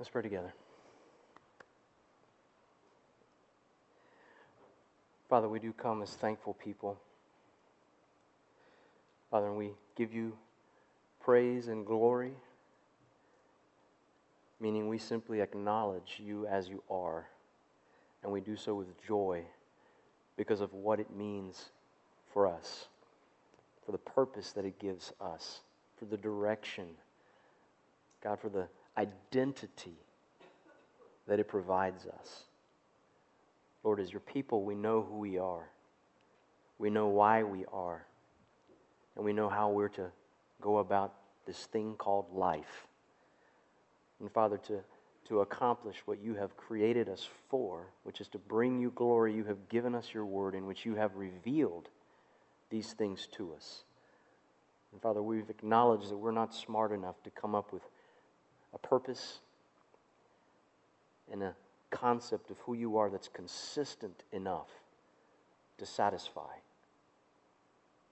Let's pray together. Father, we do come as thankful people. Father, and we give you praise and glory, meaning we simply acknowledge you as you are, and we do so with joy because of what it means for us, for the purpose that it gives us, for the direction, God, for the identity that it provides us. Lord, as your people, we know who we are. We know why we are. And we know how we're to go about this thing called life. And Father, to, to accomplish what you have created us for, which is to bring you glory, you have given us your word in which you have revealed these things to us. And Father, we've acknowledged that we're not smart enough to come up with a purpose and a concept of who you are that's consistent enough to satisfy.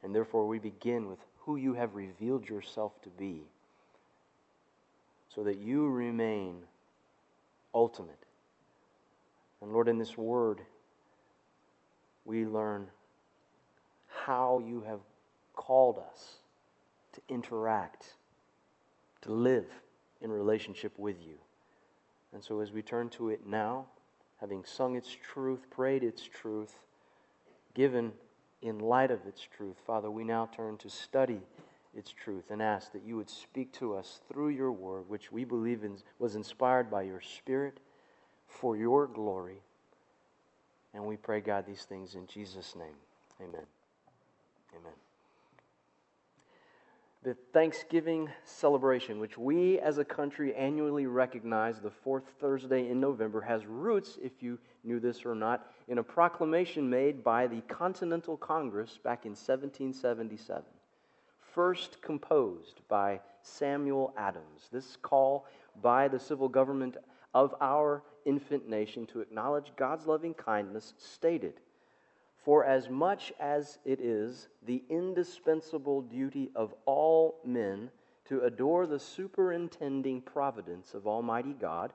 And therefore, we begin with who you have revealed yourself to be so that you remain ultimate. And Lord, in this word, we learn how you have called us to interact, to live in relationship with you. And so, as we turn to it now, having sung its truth, prayed its truth, given in light of its truth, Father, we now turn to study its truth and ask that you would speak to us through your word, which we believe in, was inspired by your Spirit for your glory. And we pray, God, these things in Jesus' name. Amen. Amen the Thanksgiving celebration, which we as a country annually recognize the fourth Thursday in November, has roots, if you knew this or not, in a proclamation made by the Continental Congress back in 1777, first composed by Samuel Adams. This call by the civil government of our infant nation to acknowledge God's loving kindness stated for as much as it is the indispensable duty of all men to adore the superintending providence of Almighty God,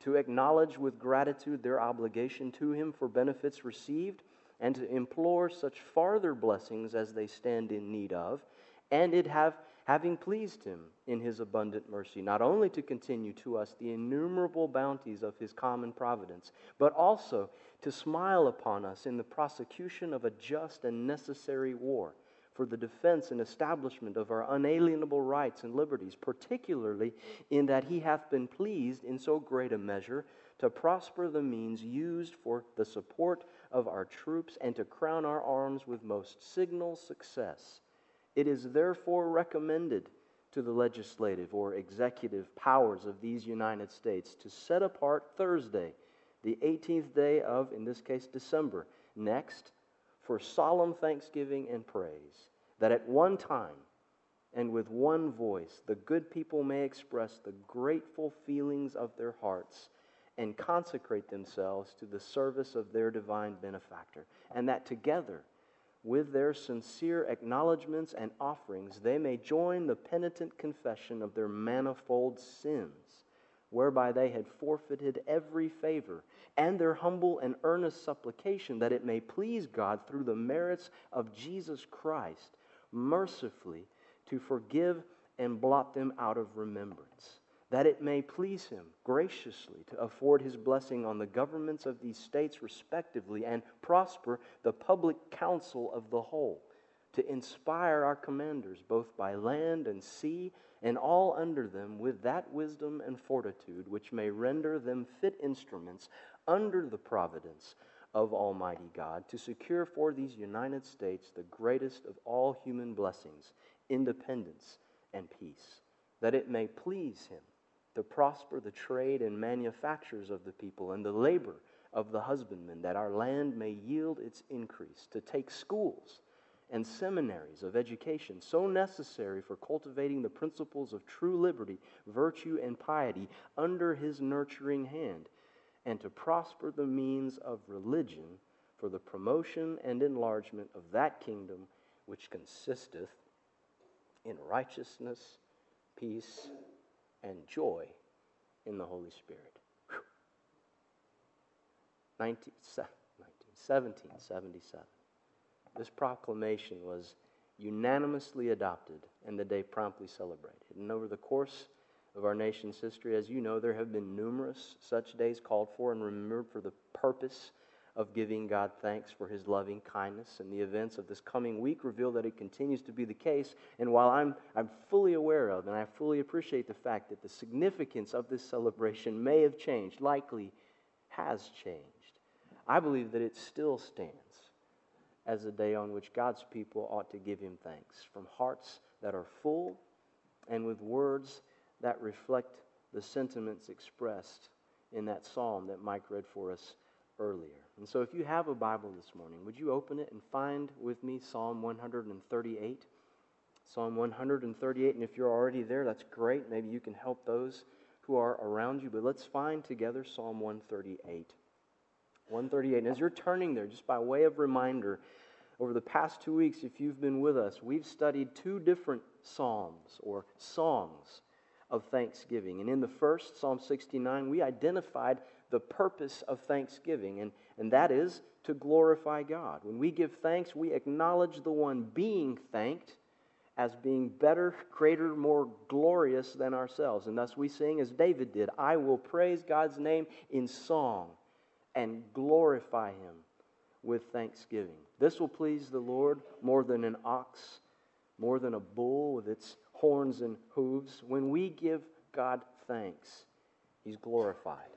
to acknowledge with gratitude their obligation to Him for benefits received, and to implore such farther blessings as they stand in need of, and it have having pleased him in his abundant mercy, not only to continue to us the innumerable bounties of his common providence, but also to smile upon us in the prosecution of a just and necessary war for the defense and establishment of our unalienable rights and liberties, particularly in that he hath been pleased in so great a measure to prosper the means used for the support of our troops and to crown our arms with most signal success. It is therefore recommended to the legislative or executive powers of these United States to set apart Thursday, the 18th day of, in this case, December, next, for solemn thanksgiving and praise, that at one time and with one voice the good people may express the grateful feelings of their hearts and consecrate themselves to the service of their divine benefactor, and that together with their sincere acknowledgments and offerings, they may join the penitent confession of their manifold sins, whereby they had forfeited every favor, and their humble and earnest supplication that it may please God through the merits of Jesus Christ mercifully to forgive and blot them out of remembrance that it may please him graciously to afford his blessing on the governments of these states respectively and prosper the public council of the whole, to inspire our commanders both by land and sea and all under them with that wisdom and fortitude which may render them fit instruments under the providence of Almighty God to secure for these United States the greatest of all human blessings, independence and peace, that it may please him to prosper the trade and manufactures of the people and the labor of the husbandman, that our land may yield its increase, to take schools and seminaries of education so necessary for cultivating the principles of true liberty, virtue, and piety under his nurturing hand, and to prosper the means of religion for the promotion and enlargement of that kingdom which consisteth in righteousness, peace, and joy in the Holy Spirit. 19, 1777. This proclamation was unanimously adopted and the day promptly celebrated. And over the course of our nation's history, as you know, there have been numerous such days called for and remembered for the purpose of giving God thanks for his loving kindness. And the events of this coming week reveal that it continues to be the case. And while I'm, I'm fully aware of and I fully appreciate the fact that the significance of this celebration may have changed, likely has changed, I believe that it still stands as a day on which God's people ought to give him thanks from hearts that are full and with words that reflect the sentiments expressed in that psalm that Mike read for us earlier. And so, if you have a Bible this morning, would you open it and find with me Psalm 138? Psalm 138. And if you're already there, that's great. Maybe you can help those who are around you. But let's find together Psalm 138. 138. And as you're turning there, just by way of reminder, over the past two weeks, if you've been with us, we've studied two different psalms or songs of thanksgiving. And in the first, Psalm 69, we identified the purpose of thanksgiving, and, and that is to glorify God. When we give thanks, we acknowledge the one being thanked as being better, greater, more glorious than ourselves. And thus we sing as David did I will praise God's name in song and glorify him with thanksgiving. This will please the Lord more than an ox, more than a bull with its horns and hooves. When we give God thanks, he's glorified.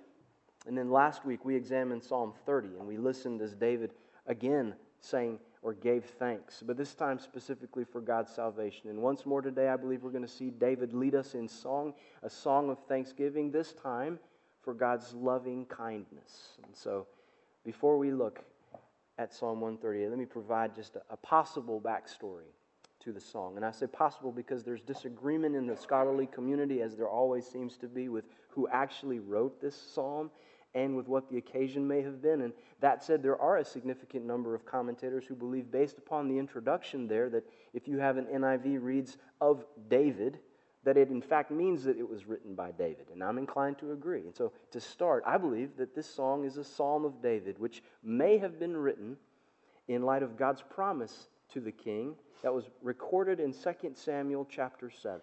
And then last week we examined Psalm 30 and we listened as David again sang or gave thanks, but this time specifically for God's salvation. And once more today, I believe we're going to see David lead us in song, a song of thanksgiving, this time for God's loving kindness. And so before we look at Psalm 138, let me provide just a, a possible backstory to the song. And I say possible because there's disagreement in the scholarly community, as there always seems to be, with who actually wrote this psalm and with what the occasion may have been. And that said, there are a significant number of commentators who believe, based upon the introduction there, that if you have an NIV reads of David, that it in fact means that it was written by David. And I'm inclined to agree. And so to start, I believe that this song is a psalm of David, which may have been written in light of God's promise to the king that was recorded in 2 Samuel chapter 7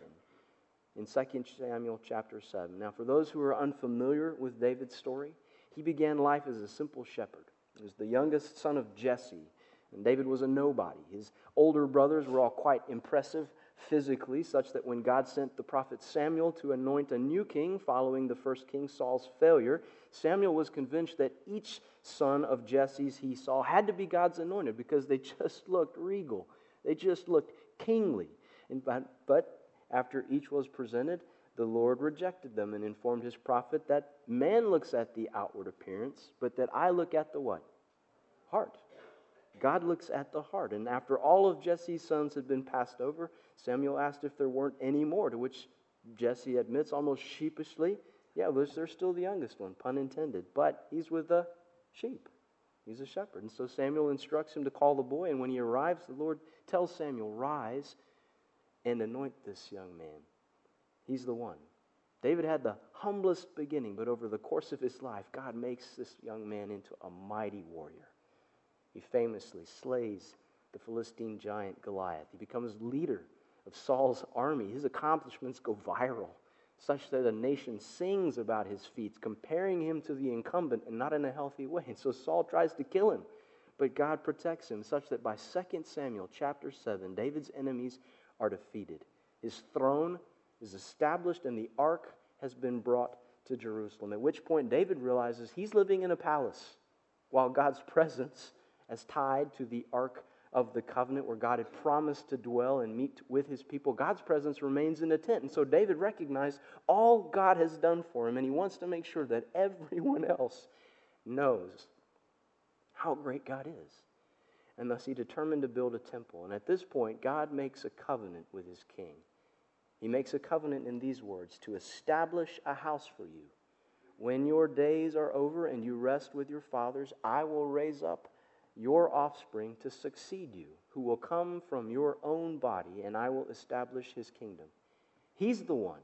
in 2 Samuel chapter 7. Now, for those who are unfamiliar with David's story, he began life as a simple shepherd. He was the youngest son of Jesse, and David was a nobody. His older brothers were all quite impressive physically, such that when God sent the prophet Samuel to anoint a new king following the first king Saul's failure, Samuel was convinced that each son of Jesse's he saw had to be God's anointed because they just looked regal. They just looked kingly. And, but, but after each was presented, the Lord rejected them and informed his prophet that man looks at the outward appearance, but that I look at the what? Heart. God looks at the heart. And after all of Jesse's sons had been passed over, Samuel asked if there weren't any more, to which Jesse admits almost sheepishly, yeah, they're still the youngest one, pun intended, but he's with the sheep. He's a shepherd. And so Samuel instructs him to call the boy, and when he arrives, the Lord tells Samuel, Rise and anoint this young man. He's the one. David had the humblest beginning, but over the course of his life, God makes this young man into a mighty warrior. He famously slays the Philistine giant Goliath. He becomes leader of Saul's army. His accomplishments go viral, such that a nation sings about his feats, comparing him to the incumbent and not in a healthy way. And so Saul tries to kill him, but God protects him, such that by 2 Samuel chapter 7, David's enemies are defeated. His throne is established and the ark has been brought to Jerusalem. At which point, David realizes he's living in a palace while God's presence is tied to the ark of the covenant where God had promised to dwell and meet with his people. God's presence remains in a tent. And so David recognized all God has done for him, and he wants to make sure that everyone else knows how great God is and thus he determined to build a temple. And at this point, God makes a covenant with his king. He makes a covenant in these words to establish a house for you. When your days are over and you rest with your fathers, I will raise up your offspring to succeed you, who will come from your own body, and I will establish his kingdom. He's the one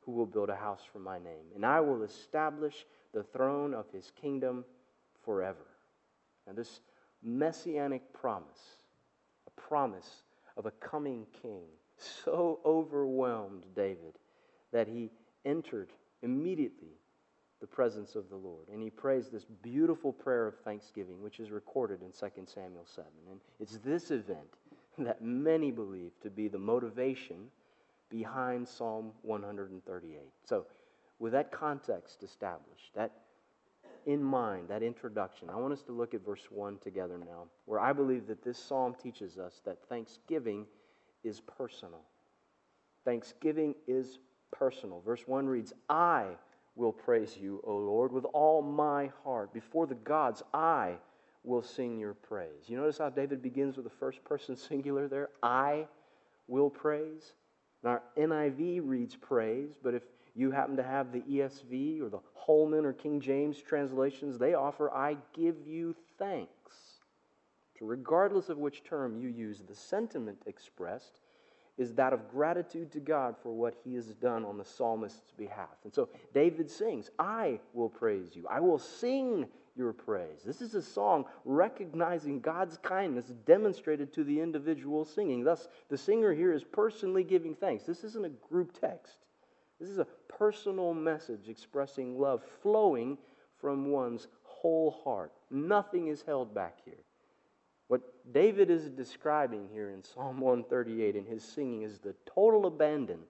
who will build a house for my name, and I will establish the throne of his kingdom forever. Now, this messianic promise, a promise of a coming king, so overwhelmed David that he entered immediately the presence of the Lord. And he prays this beautiful prayer of thanksgiving, which is recorded in 2 Samuel 7. And it's this event that many believe to be the motivation behind Psalm 138. So, with that context established, that in mind, that introduction, I want us to look at verse 1 together now, where I believe that this psalm teaches us that thanksgiving is personal. Thanksgiving is personal. Verse 1 reads, I will praise you, O Lord, with all my heart. Before the gods, I will sing your praise. You notice how David begins with the first person singular there? I will praise. Our NIV reads praise, but if you happen to have the ESV or the Holman or King James translations, they offer, I give you thanks. So, regardless of which term you use, the sentiment expressed is that of gratitude to God for what he has done on the psalmist's behalf. And so David sings, I will praise you. I will sing your praise. This is a song recognizing God's kindness demonstrated to the individual singing. Thus, the singer here is personally giving thanks. This isn't a group text, this is a personal message expressing love flowing from one's whole heart. Nothing is held back here. What David is describing here in Psalm 138 in his singing is the total abandon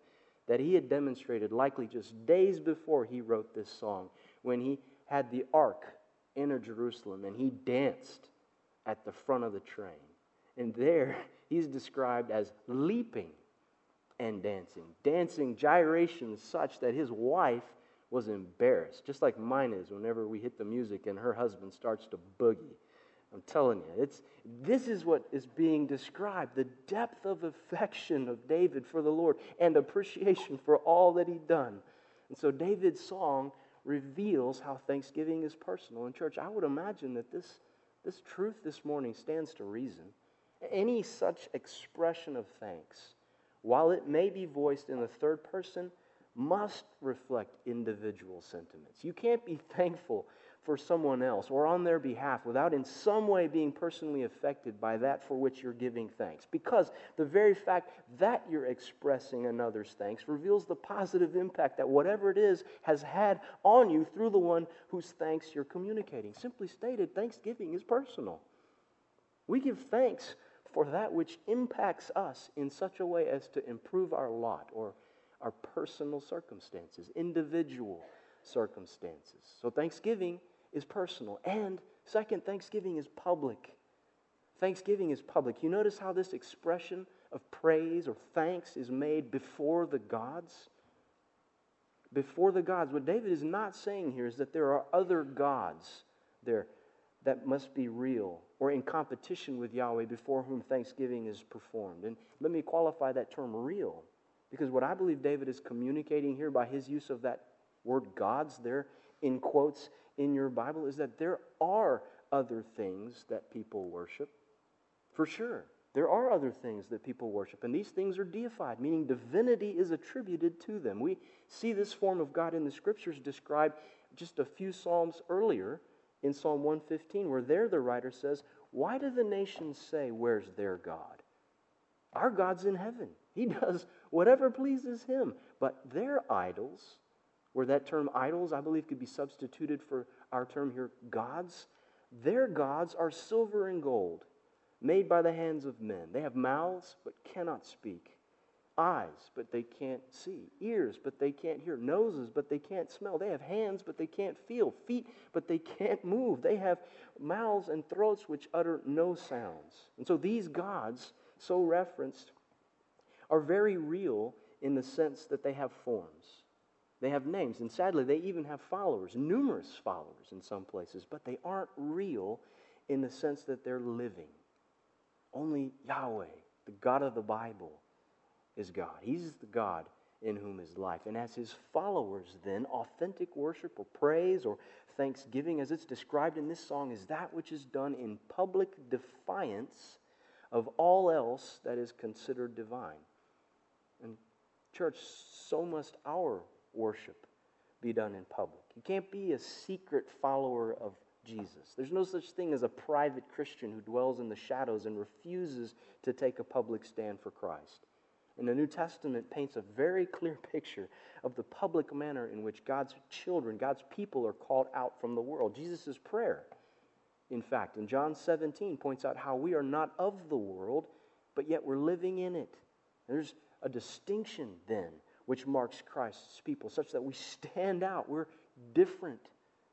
that he had demonstrated, likely just days before he wrote this song, when he had the ark enter Jerusalem and he danced at the front of the train. And there he's described as leaping and dancing, dancing gyrations such that his wife was embarrassed, just like mine is whenever we hit the music and her husband starts to boogie. I'm telling you, it's, this is what is being described the depth of affection of David for the Lord and appreciation for all that he'd done. And so David's song reveals how thanksgiving is personal. In church, I would imagine that this, this truth this morning stands to reason. Any such expression of thanks, while it may be voiced in the third person, must reflect individual sentiments. You can't be thankful for someone else or on their behalf without in some way being personally affected by that for which you're giving thanks. Because the very fact that you're expressing another's thanks reveals the positive impact that whatever it is has had on you through the one whose thanks you're communicating. Simply stated, thanksgiving is personal. We give thanks for that which impacts us in such a way as to improve our lot or our personal circumstances, individual circumstances. So, thanksgiving is personal. And second, thanksgiving is public. Thanksgiving is public. You notice how this expression of praise or thanks is made before the gods? Before the gods. What David is not saying here is that there are other gods there that must be real or in competition with Yahweh before whom thanksgiving is performed. And let me qualify that term real because what I believe David is communicating here by his use of that word gods there in quotes in your Bible is that there are other things that people worship. For sure. There are other things that people worship, and these things are deified, meaning divinity is attributed to them. We see this form of God in the scriptures described just a few Psalms earlier in Psalm 115, where there the writer says, Why do the nations say, Where's their God? Our God's in heaven. He does whatever pleases him. But their idols, where that term idols, I believe, could be substituted for our term here, gods. Their gods are silver and gold, made by the hands of men. They have mouths, but cannot speak, eyes, but they can't see, ears, but they can't hear, noses, but they can't smell. They have hands, but they can't feel, feet, but they can't move. They have mouths and throats which utter no sounds. And so these gods, so referenced, are very real in the sense that they have forms. They have names, and sadly, they even have followers, numerous followers in some places, but they aren't real in the sense that they're living. Only Yahweh, the God of the Bible, is God. He's the God in whom is life. And as his followers, then, authentic worship or praise or thanksgiving, as it's described in this song, is that which is done in public defiance of all else that is considered divine. And, church, so must our worship be done in public. You can't be a secret follower of Jesus. There's no such thing as a private Christian who dwells in the shadows and refuses to take a public stand for Christ. And the New Testament paints a very clear picture of the public manner in which God's children, God's people, are called out from the world. Jesus' prayer, in fact, in John 17, points out how we are not of the world, but yet we're living in it. There's a distinction then which marks Christ's people, such that we stand out. We're different,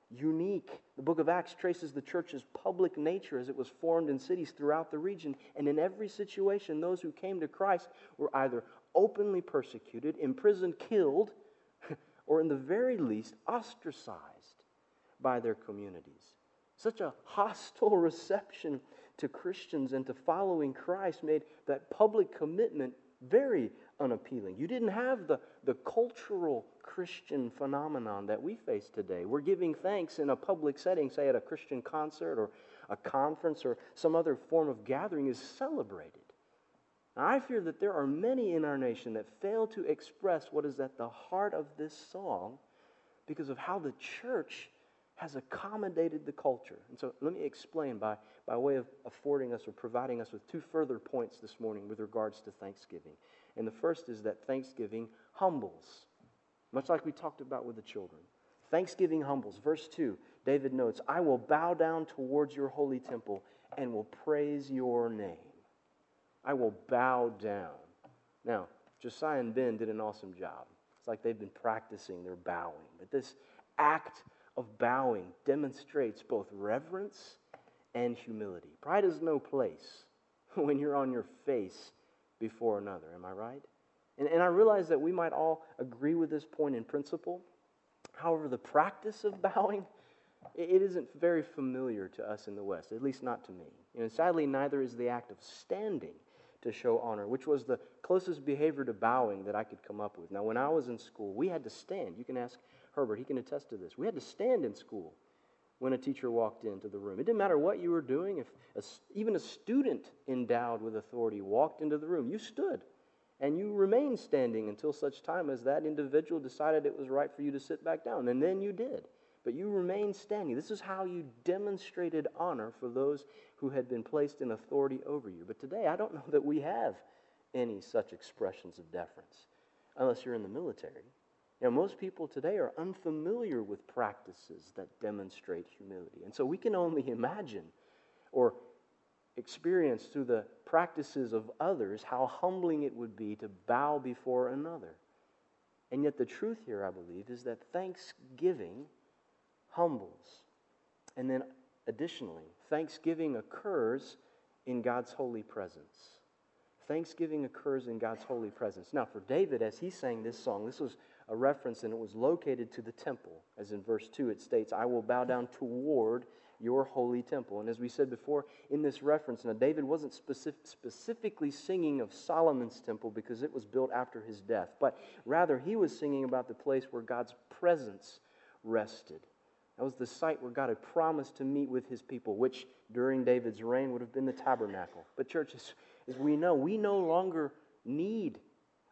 unique. The book of Acts traces the church's public nature as it was formed in cities throughout the region. And in every situation, those who came to Christ were either openly persecuted, imprisoned, killed, or in the very least, ostracized by their communities. Such a hostile reception to Christians and to following Christ made that public commitment very unappealing. You didn't have the, the cultural Christian phenomenon that we face today. We're giving thanks in a public setting, say at a Christian concert or a conference or some other form of gathering, is celebrated. Now, I fear that there are many in our nation that fail to express what is at the heart of this song because of how the church has accommodated the culture. And so let me explain by, by way of affording us or providing us with two further points this morning with regards to Thanksgiving. And the first is that Thanksgiving humbles, much like we talked about with the children. Thanksgiving humbles. Verse 2, David notes, I will bow down towards your holy temple and will praise your name. I will bow down. Now, Josiah and Ben did an awesome job. It's like they've been practicing their bowing. But this act of bowing demonstrates both reverence and humility. Pride is no place when you're on your face before another. Am I right? And, and I realize that we might all agree with this point in principle. However, the practice of bowing, it isn't very familiar to us in the West, at least not to me. And sadly, neither is the act of standing to show honor, which was the closest behavior to bowing that I could come up with. Now, when I was in school, we had to stand. You can ask Herbert, he can attest to this. We had to stand in school when a teacher walked into the room. It didn't matter what you were doing, if a, even a student endowed with authority walked into the room, you stood and you remained standing until such time as that individual decided it was right for you to sit back down. And then you did. But you remained standing. This is how you demonstrated honor for those who had been placed in authority over you. But today, I don't know that we have any such expressions of deference, unless you're in the military. You know, most people today are unfamiliar with practices that demonstrate humility. And so we can only imagine or experience through the practices of others how humbling it would be to bow before another. And yet, the truth here, I believe, is that thanksgiving humbles. And then, additionally, thanksgiving occurs in God's holy presence. Thanksgiving occurs in God's holy presence. Now, for David, as he sang this song, this was a reference, and it was located to the temple. As in verse 2, it states, I will bow down toward your holy temple. And as we said before, in this reference, now David wasn't specific, specifically singing of Solomon's temple because it was built after his death, but rather he was singing about the place where God's presence rested. That was the site where God had promised to meet with his people, which during David's reign would have been the tabernacle. But, church, as, as we know, we no longer need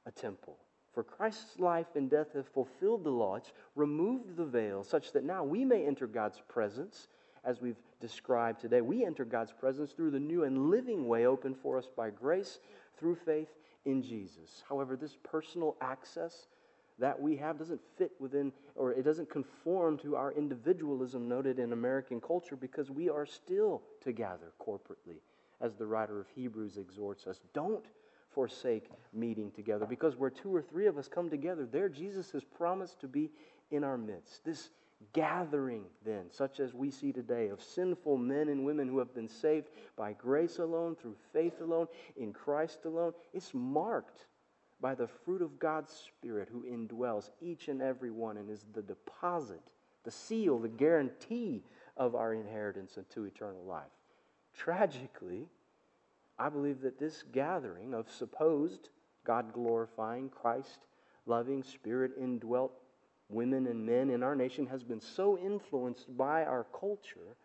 a temple. For Christ's life and death have fulfilled the law. It's removed the veil such that now we may enter God's presence as we've described today. We enter God's presence through the new and living way opened for us by grace through faith in Jesus. However, this personal access that we have doesn't fit within or it doesn't conform to our individualism noted in American culture because we are still together corporately, as the writer of Hebrews exhorts us. Don't forsake meeting together. Because where two or three of us come together, there Jesus has promised to be in our midst. This gathering, then, such as we see today, of sinful men and women who have been saved by grace alone, through faith alone, in Christ alone, it's marked by the fruit of God's Spirit who indwells each and every one and is the deposit, the seal, the guarantee of our inheritance into eternal life. Tragically, I believe that this gathering of supposed God glorifying, Christ loving, spirit indwelt women and men in our nation has been so influenced by our culture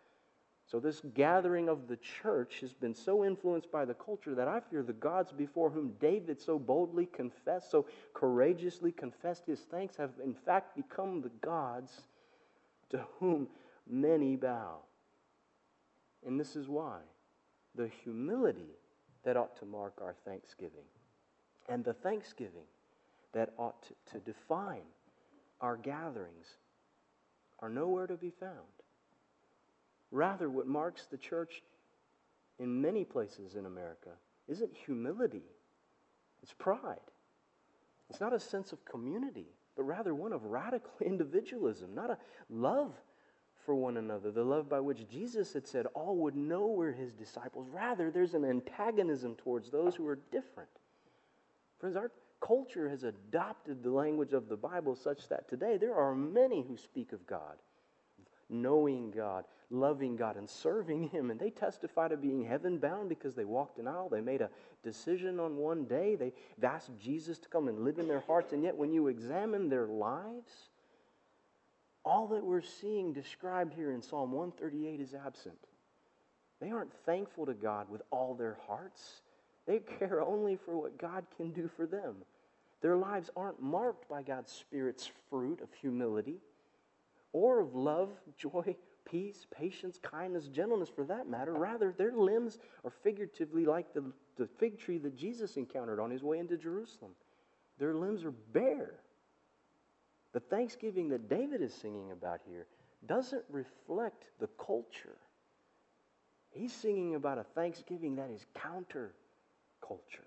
So, this gathering of the church has been so influenced by the culture that I fear the gods before whom David so boldly confessed, so courageously confessed his thanks, have in fact become the gods to whom many bow. And this is why the humility that ought to mark our thanksgiving and the thanksgiving that ought to, to define our gatherings are nowhere to be found. Rather, what marks the church in many places in America isn't humility, it's pride. It's not a sense of community, but rather one of radical individualism, not a love for one another, the love by which Jesus had said all would know we're his disciples. Rather, there's an antagonism towards those who are different. Friends, our culture has adopted the language of the Bible such that today there are many who speak of God, knowing God, loving God, and serving Him. And they testify to being heaven bound because they walked an aisle. They made a decision on one day. They asked Jesus to come and live in their hearts. And yet, when you examine their lives, all that we're seeing described here in Psalm 138 is absent. They aren't thankful to God with all their hearts. They care only for what God can do for them. Their lives aren't marked by God's Spirit's fruit of humility or of love, joy, peace, patience, kindness, gentleness for that matter. Rather, their limbs are figuratively like the, the fig tree that Jesus encountered on his way into Jerusalem. Their limbs are bare. The thanksgiving that David is singing about here doesn't reflect the culture. He's singing about a thanksgiving that is counter culture.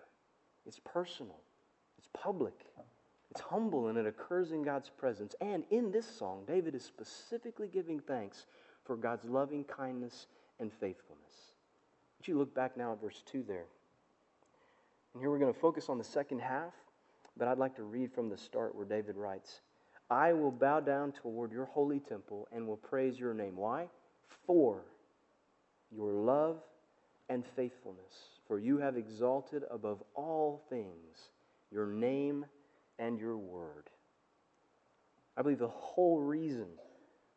It's personal, it's public, it's humble, and it occurs in God's presence. And in this song, David is specifically giving thanks for God's loving kindness and faithfulness. Would you look back now at verse 2 there? And here we're going to focus on the second half, but I'd like to read from the start where David writes I will bow down toward your holy temple and will praise your name. Why? For your love and faithfulness. For you have exalted above all things your name and your word. I believe the whole reason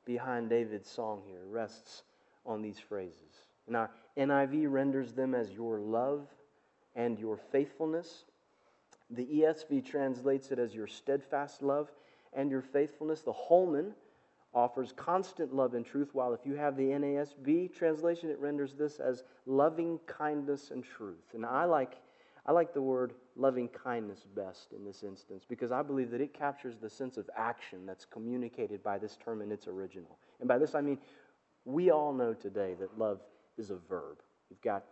behind David's song here rests on these phrases. Now, NIV renders them as your love and your faithfulness. The ESV translates it as your steadfast love and your faithfulness. The Holman offers constant love and truth, while if you have the NASB translation, it renders this as loving kindness and truth. And I like, I like the word loving kindness best in this instance because I believe that it captures the sense of action that's communicated by this term in its original. And by this I mean we all know today that love is a verb. You've got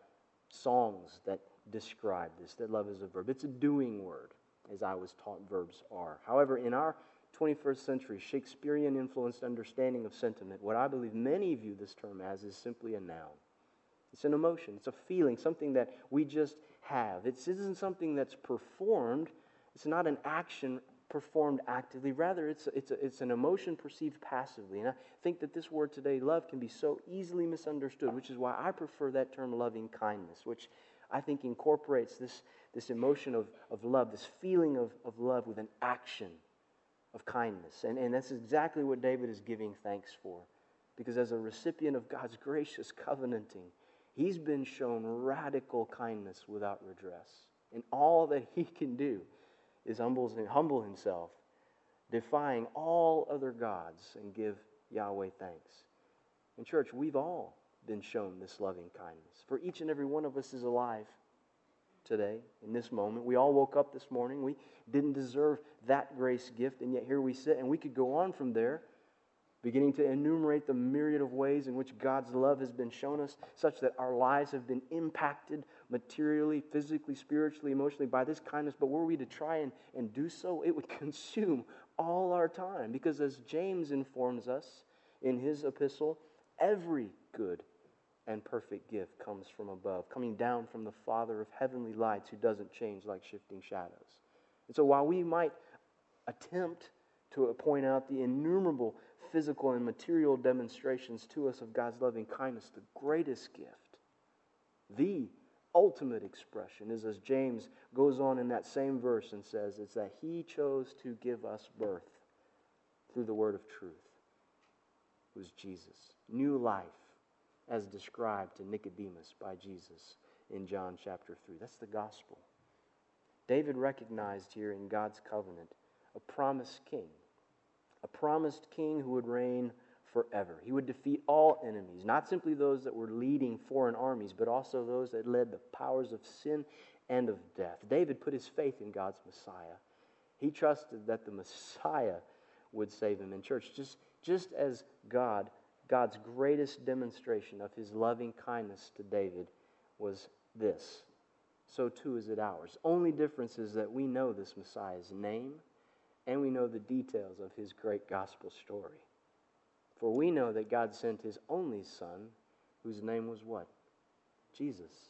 songs that describe this, that love is a verb. It's a doing word, as I was taught verbs are. However, in our 21st century Shakespearean influenced understanding of sentiment, what I believe many view this term as is simply a noun. It's an emotion, it's a feeling, something that we just have. It isn't something that's performed, it's not an action performed actively. Rather, it's, it's, it's an emotion perceived passively. And I think that this word today, love, can be so easily misunderstood, which is why I prefer that term loving kindness, which I think incorporates this, this emotion of, of love, this feeling of, of love with an action of kindness. And, and that's exactly what David is giving thanks for. Because as a recipient of God's gracious covenanting, he's been shown radical kindness without redress. And all that he can do is humble, humble himself, defying all other gods, and give Yahweh thanks. In church, we've all been shown this loving kindness. For each and every one of us is alive today, in this moment. We all woke up this morning. We didn't deserve that grace gift, and yet here we sit, and we could go on from there, beginning to enumerate the myriad of ways in which God's love has been shown us, such that our lives have been impacted materially, physically, spiritually, emotionally by this kindness. But were we to try and, and do so, it would consume all our time. Because as James informs us in his epistle, every good and perfect gift comes from above, coming down from the Father of heavenly lights who doesn't change like shifting shadows. And so while we might attempt to point out the innumerable physical and material demonstrations to us of God's loving kindness, the greatest gift, the ultimate expression is as James goes on in that same verse and says, it's that he chose to give us birth through the word of truth, was Jesus. New life as described to Nicodemus by Jesus in John chapter 3. That's the gospel. David recognized here in God's covenant a promised king, a promised king who would reign forever. He would defeat all enemies, not simply those that were leading foreign armies, but also those that led the powers of sin and of death. David put his faith in God's Messiah. He trusted that the Messiah would save him. In church, just, just as God, God's greatest demonstration of his loving kindness to David was this, so too is it ours. Only difference is that we know this Messiah's name and we know the details of his great gospel story. For we know that God sent his only Son, whose name was what? Jesus.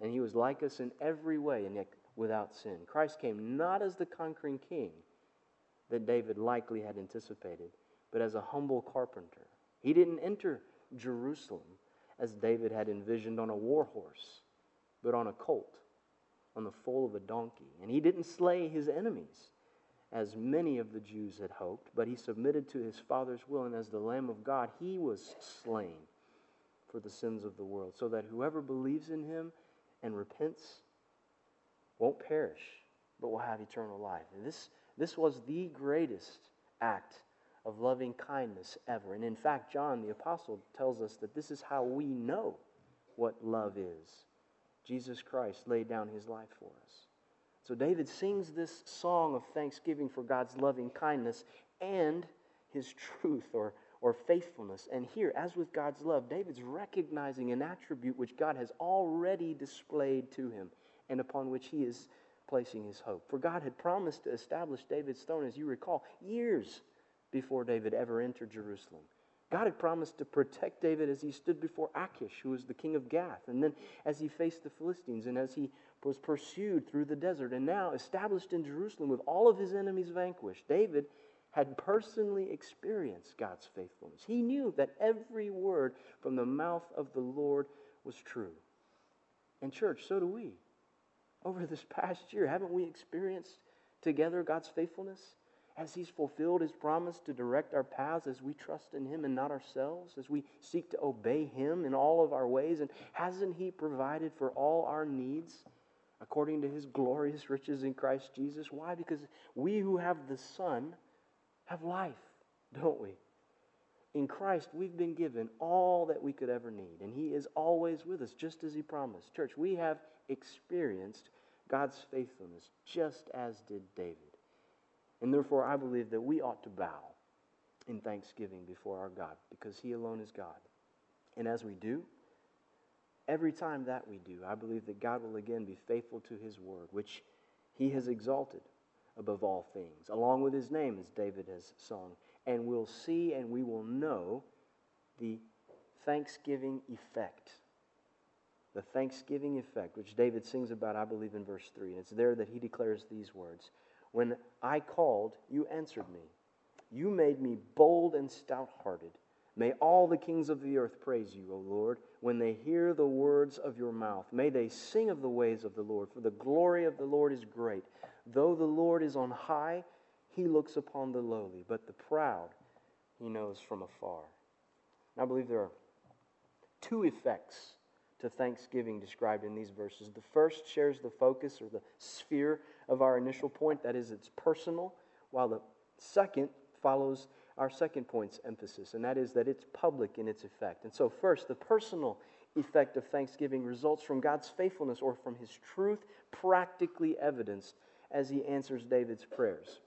And he was like us in every way, and yet without sin. Christ came not as the conquering king that David likely had anticipated, but as a humble carpenter. He didn't enter Jerusalem as David had envisioned on a war horse, but on a colt, on the foal of a donkey. And he didn't slay his enemies as many of the Jews had hoped, but he submitted to his Father's will, and as the Lamb of God, he was slain for the sins of the world, so that whoever believes in him and repents won't perish, but will have eternal life. And this, this was the greatest act of loving kindness ever. And in fact, John the Apostle tells us that this is how we know what love is. Jesus Christ laid down his life for us. So David sings this song of thanksgiving for God's loving kindness and his truth or, or faithfulness. And here, as with God's love, David's recognizing an attribute which God has already displayed to him and upon which he is placing his hope. For God had promised to establish David's throne, as you recall, years before David ever entered Jerusalem. God had promised to protect David as he stood before Achish, who was the king of Gath, and then as he faced the Philistines, and as he was pursued through the desert and now established in Jerusalem with all of his enemies vanquished. David had personally experienced God's faithfulness. He knew that every word from the mouth of the Lord was true. And, church, so do we. Over this past year, haven't we experienced together God's faithfulness? As He's fulfilled His promise to direct our paths as we trust in Him and not ourselves, as we seek to obey Him in all of our ways. And hasn't He provided for all our needs? according to his glorious riches in Christ Jesus. Why? Because we who have the Son have life, don't we? In Christ, we've been given all that we could ever need, and He is always with us, just as He promised. Church, we have experienced God's faithfulness just as did David. And therefore, I believe that we ought to bow in thanksgiving before our God because He alone is God. And as we do, every time that we do, I believe that God will again be faithful to his word, which he has exalted above all things, along with his name, as David has sung. And we'll see and we will know the thanksgiving effect. The thanksgiving effect, which David sings about, I believe, in verse 3. And it's there that he declares these words When I called, you answered me. You made me bold and stout hearted. May all the kings of the earth praise you, O Lord, when they hear the words of your mouth. May they sing of the ways of the Lord, for the glory of the Lord is great. Though the Lord is on high, he looks upon the lowly, but the proud he knows from afar. I believe there are two effects to thanksgiving described in these verses. The first shares the focus or the sphere of our initial point, that is, it's personal, while the second follows our second point's emphasis, and that is that it's public in its effect. And so, first, the personal effect of thanksgiving results from God's faithfulness or from his truth practically evidenced as he answers David's prayers.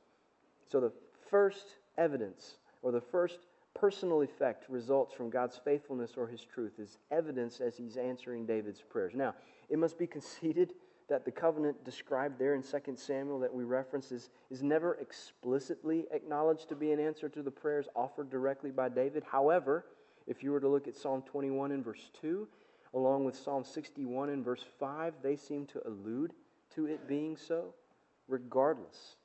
So, the first evidence or the first personal effect results from God's faithfulness or his truth is evidence as he's answering David's prayers. Now, it must be conceded that the covenant described there in 2 Samuel that we reference is, is never explicitly acknowledged to be an answer to the prayers offered directly by David. However, if you were to look at Psalm 21 and verse 2, along with Psalm 61 and verse 5, they seem to allude to it being so. Regardless,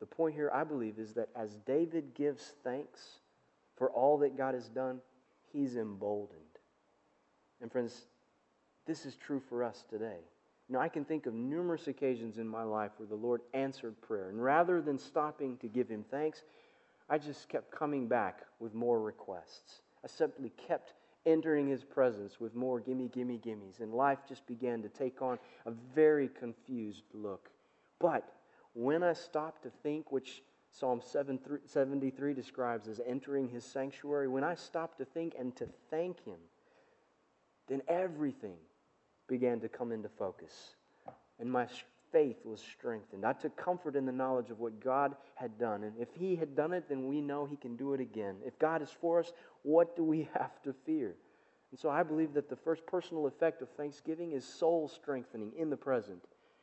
the point here, I believe, is that as David gives thanks for all that God has done, he's emboldened. And friends, this is true for us today. Know, I can think of numerous occasions in my life where the Lord answered prayer. And rather than stopping to give him thanks, I just kept coming back with more requests. I simply kept entering his presence with more gimme, gimme, gimmes. And life just began to take on a very confused look. But when I stopped to think, which Psalm 73 describes as entering his sanctuary, when I stopped to think and to thank him, then everything began to come into focus. And my faith was strengthened. I took comfort in the knowledge of what God had done. And if He had done it, then we know He can do it again. If God is for us, what do we have to fear? And so I believe that the first personal effect of thanksgiving is soul strengthening in the present.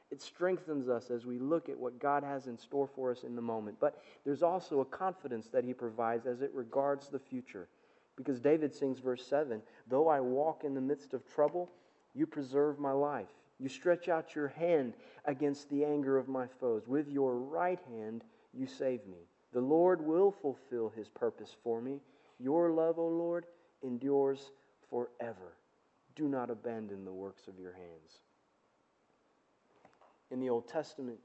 It strengthens us as we look at what God has in store for us in the moment. But there's also a confidence that He provides as it regards the future. Because David sings, verse 7 Though I walk in the midst of trouble, you preserve my life. You stretch out your hand against the anger of my foes. With your right hand, you save me. The Lord will fulfill his purpose for me. Your love, O Lord, endures forever. Do not abandon the works of your hands. In the Old Testament,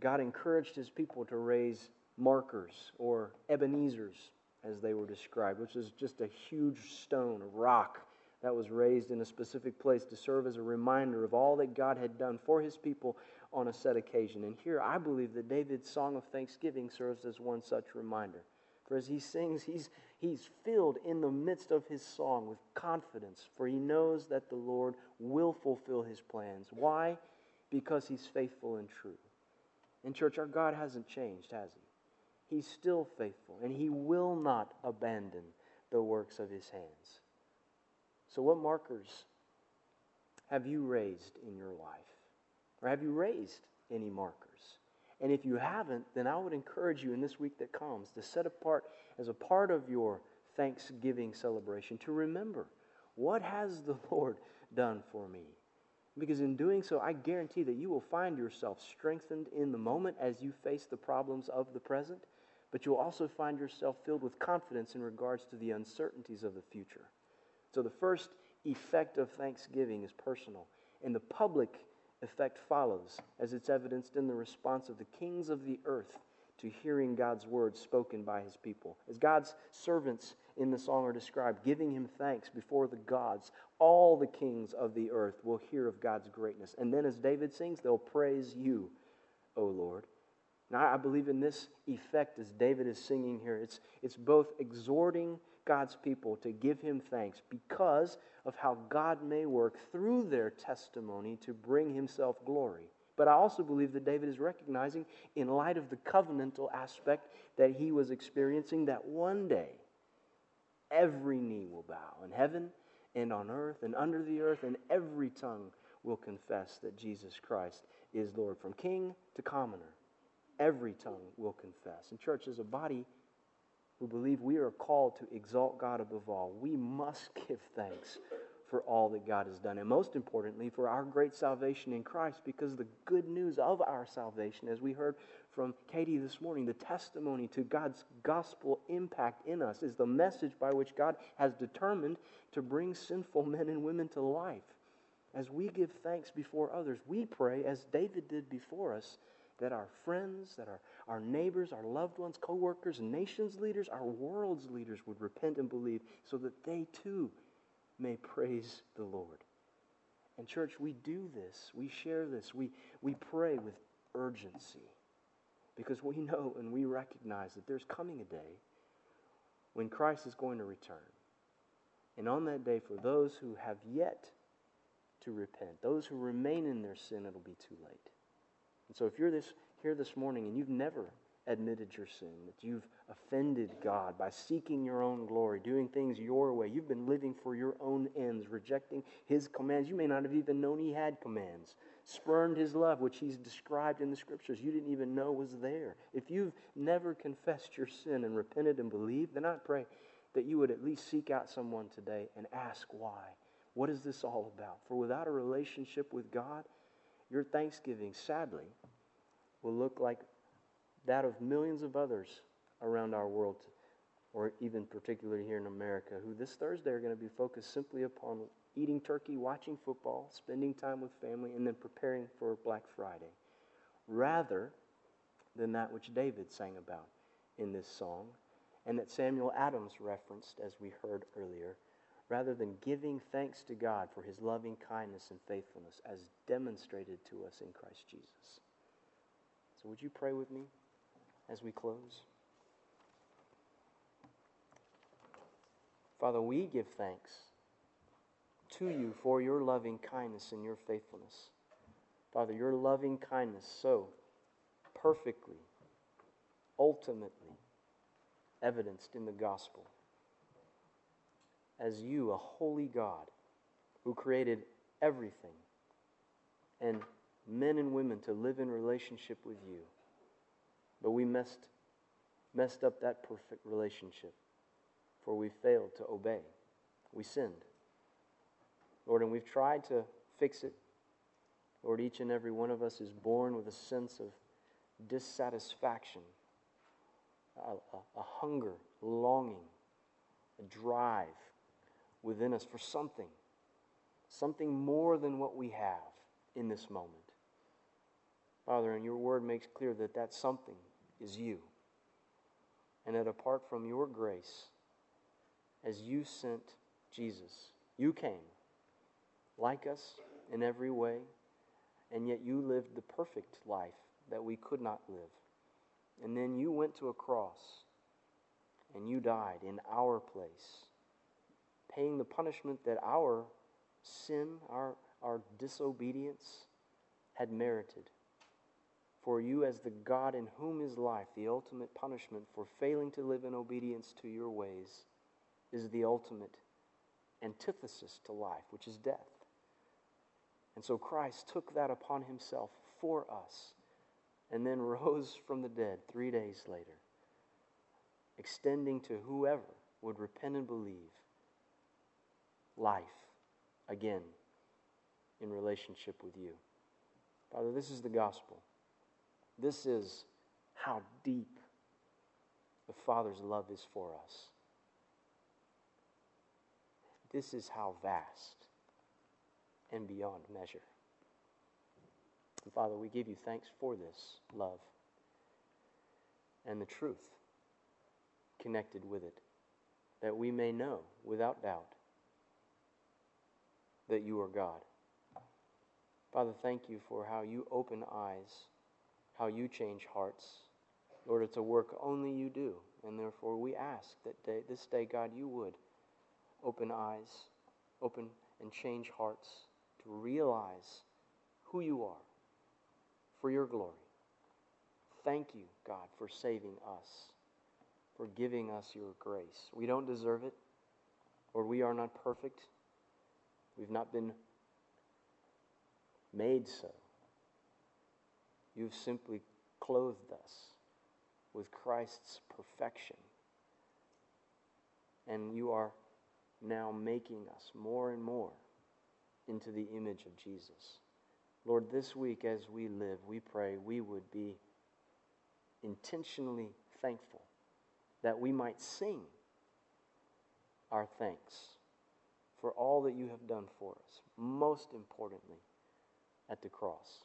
God encouraged his people to raise markers or Ebenezers, as they were described, which is just a huge stone, a rock that was raised in a specific place to serve as a reminder of all that God had done for his people on a set occasion. And here I believe that David's song of thanksgiving serves as one such reminder. For as he sings, he's, he's filled in the midst of his song with confidence, for he knows that the Lord will fulfill his plans. Why? Because he's faithful and true. In church, our God hasn't changed, has he? He's still faithful, and he will not abandon the works of his hands. So, what markers have you raised in your life? Or have you raised any markers? And if you haven't, then I would encourage you in this week that comes to set apart as a part of your Thanksgiving celebration to remember what has the Lord done for me? Because in doing so, I guarantee that you will find yourself strengthened in the moment as you face the problems of the present, but you'll also find yourself filled with confidence in regards to the uncertainties of the future. So the first effect of thanksgiving is personal, and the public effect follows, as it's evidenced in the response of the kings of the earth to hearing God's words spoken by his people. As God's servants in the song are described, giving him thanks before the gods, all the kings of the earth will hear of God's greatness. And then, as David sings, they'll praise you, O Lord. Now, I believe in this effect as David is singing here. It's, it's both exhorting God's people to give him thanks because of how God may work through their testimony to bring himself glory. But I also believe that David is recognizing, in light of the covenantal aspect that he was experiencing, that one day every knee will bow in heaven and on earth and under the earth, and every tongue will confess that Jesus Christ is Lord. From king to commoner, every tongue will confess. And, church, as a body, who believe we are called to exalt God above all, we must give thanks for all that God has done. And most importantly, for our great salvation in Christ, because the good news of our salvation, as we heard from Katie this morning, the testimony to God's gospel impact in us is the message by which God has determined to bring sinful men and women to life. As we give thanks before others, we pray, as David did before us, that our friends, that our, our neighbors, our loved ones, co workers, nations leaders, our world's leaders would repent and believe so that they too may praise the Lord. And, church, we do this, we share this, we, we pray with urgency because we know and we recognize that there's coming a day when Christ is going to return. And on that day, for those who have yet to repent, those who remain in their sin, it'll be too late. And so if you're this, here this morning and you've never admitted your sin, that you've offended God by seeking your own glory, doing things your way, you've been living for your own ends, rejecting His commands. You may not have even known He had commands. Spurned His love, which He's described in the Scriptures, you didn't even know was there. If you've never confessed your sin and repented and believed, then I pray that you would at least seek out someone today and ask why. What is this all about? For without a relationship with God, your Thanksgiving, sadly, will look like that of millions of others around our world, or even particularly here in America, who this Thursday are going to be focused simply upon eating turkey, watching football, spending time with family, and then preparing for Black Friday, rather than that which David sang about in this song, and that Samuel Adams referenced as we heard earlier, rather than giving thanks to God for his loving kindness and faithfulness as demonstrated to us in Christ Jesus. So, would you pray with me as we close? Father, we give thanks to you for your loving kindness and your faithfulness. Father, your loving kindness so perfectly, ultimately evidenced in the gospel as you, a holy God who created everything and men and women to live in relationship with you. But we messed, messed up that perfect relationship, for we failed to obey. We sinned. Lord, and we've tried to fix it. Lord, each and every one of us is born with a sense of dissatisfaction, a, a, a hunger, longing, a drive within us for something, something more than what we have in this moment. Father, and your word makes clear that that something is you. And that apart from your grace, as you sent Jesus, you came like us in every way, and yet you lived the perfect life that we could not live. And then you went to a cross and you died in our place paying the punishment that our sin, our, our disobedience had merited. For you, as the God in whom is life, the ultimate punishment for failing to live in obedience to your ways is the ultimate antithesis to life, which is death. And so Christ took that upon himself for us and then rose from the dead three days later, extending to whoever would repent and believe life again in relationship with you. Father, this is the gospel. This is how deep the Father's love is for us. This is how vast and beyond measure. And Father, we give you thanks for this love and the truth connected with it, that we may know without doubt that you are God. Father, thank you for how you open eyes, how you change hearts. Lord, it's a work only you do. And therefore, we ask that day, this day, God, you would open eyes, open and change hearts to realize who you are for your glory. Thank you, God, for saving us, for giving us your grace. We don't deserve it, or we are not perfect. We've not been made so. You've simply clothed us with Christ's perfection. And you are now making us more and more into the image of Jesus. Lord, this week as we live, we pray we would be intentionally thankful that we might sing our thanks for all that you have done for us, most importantly, at the cross.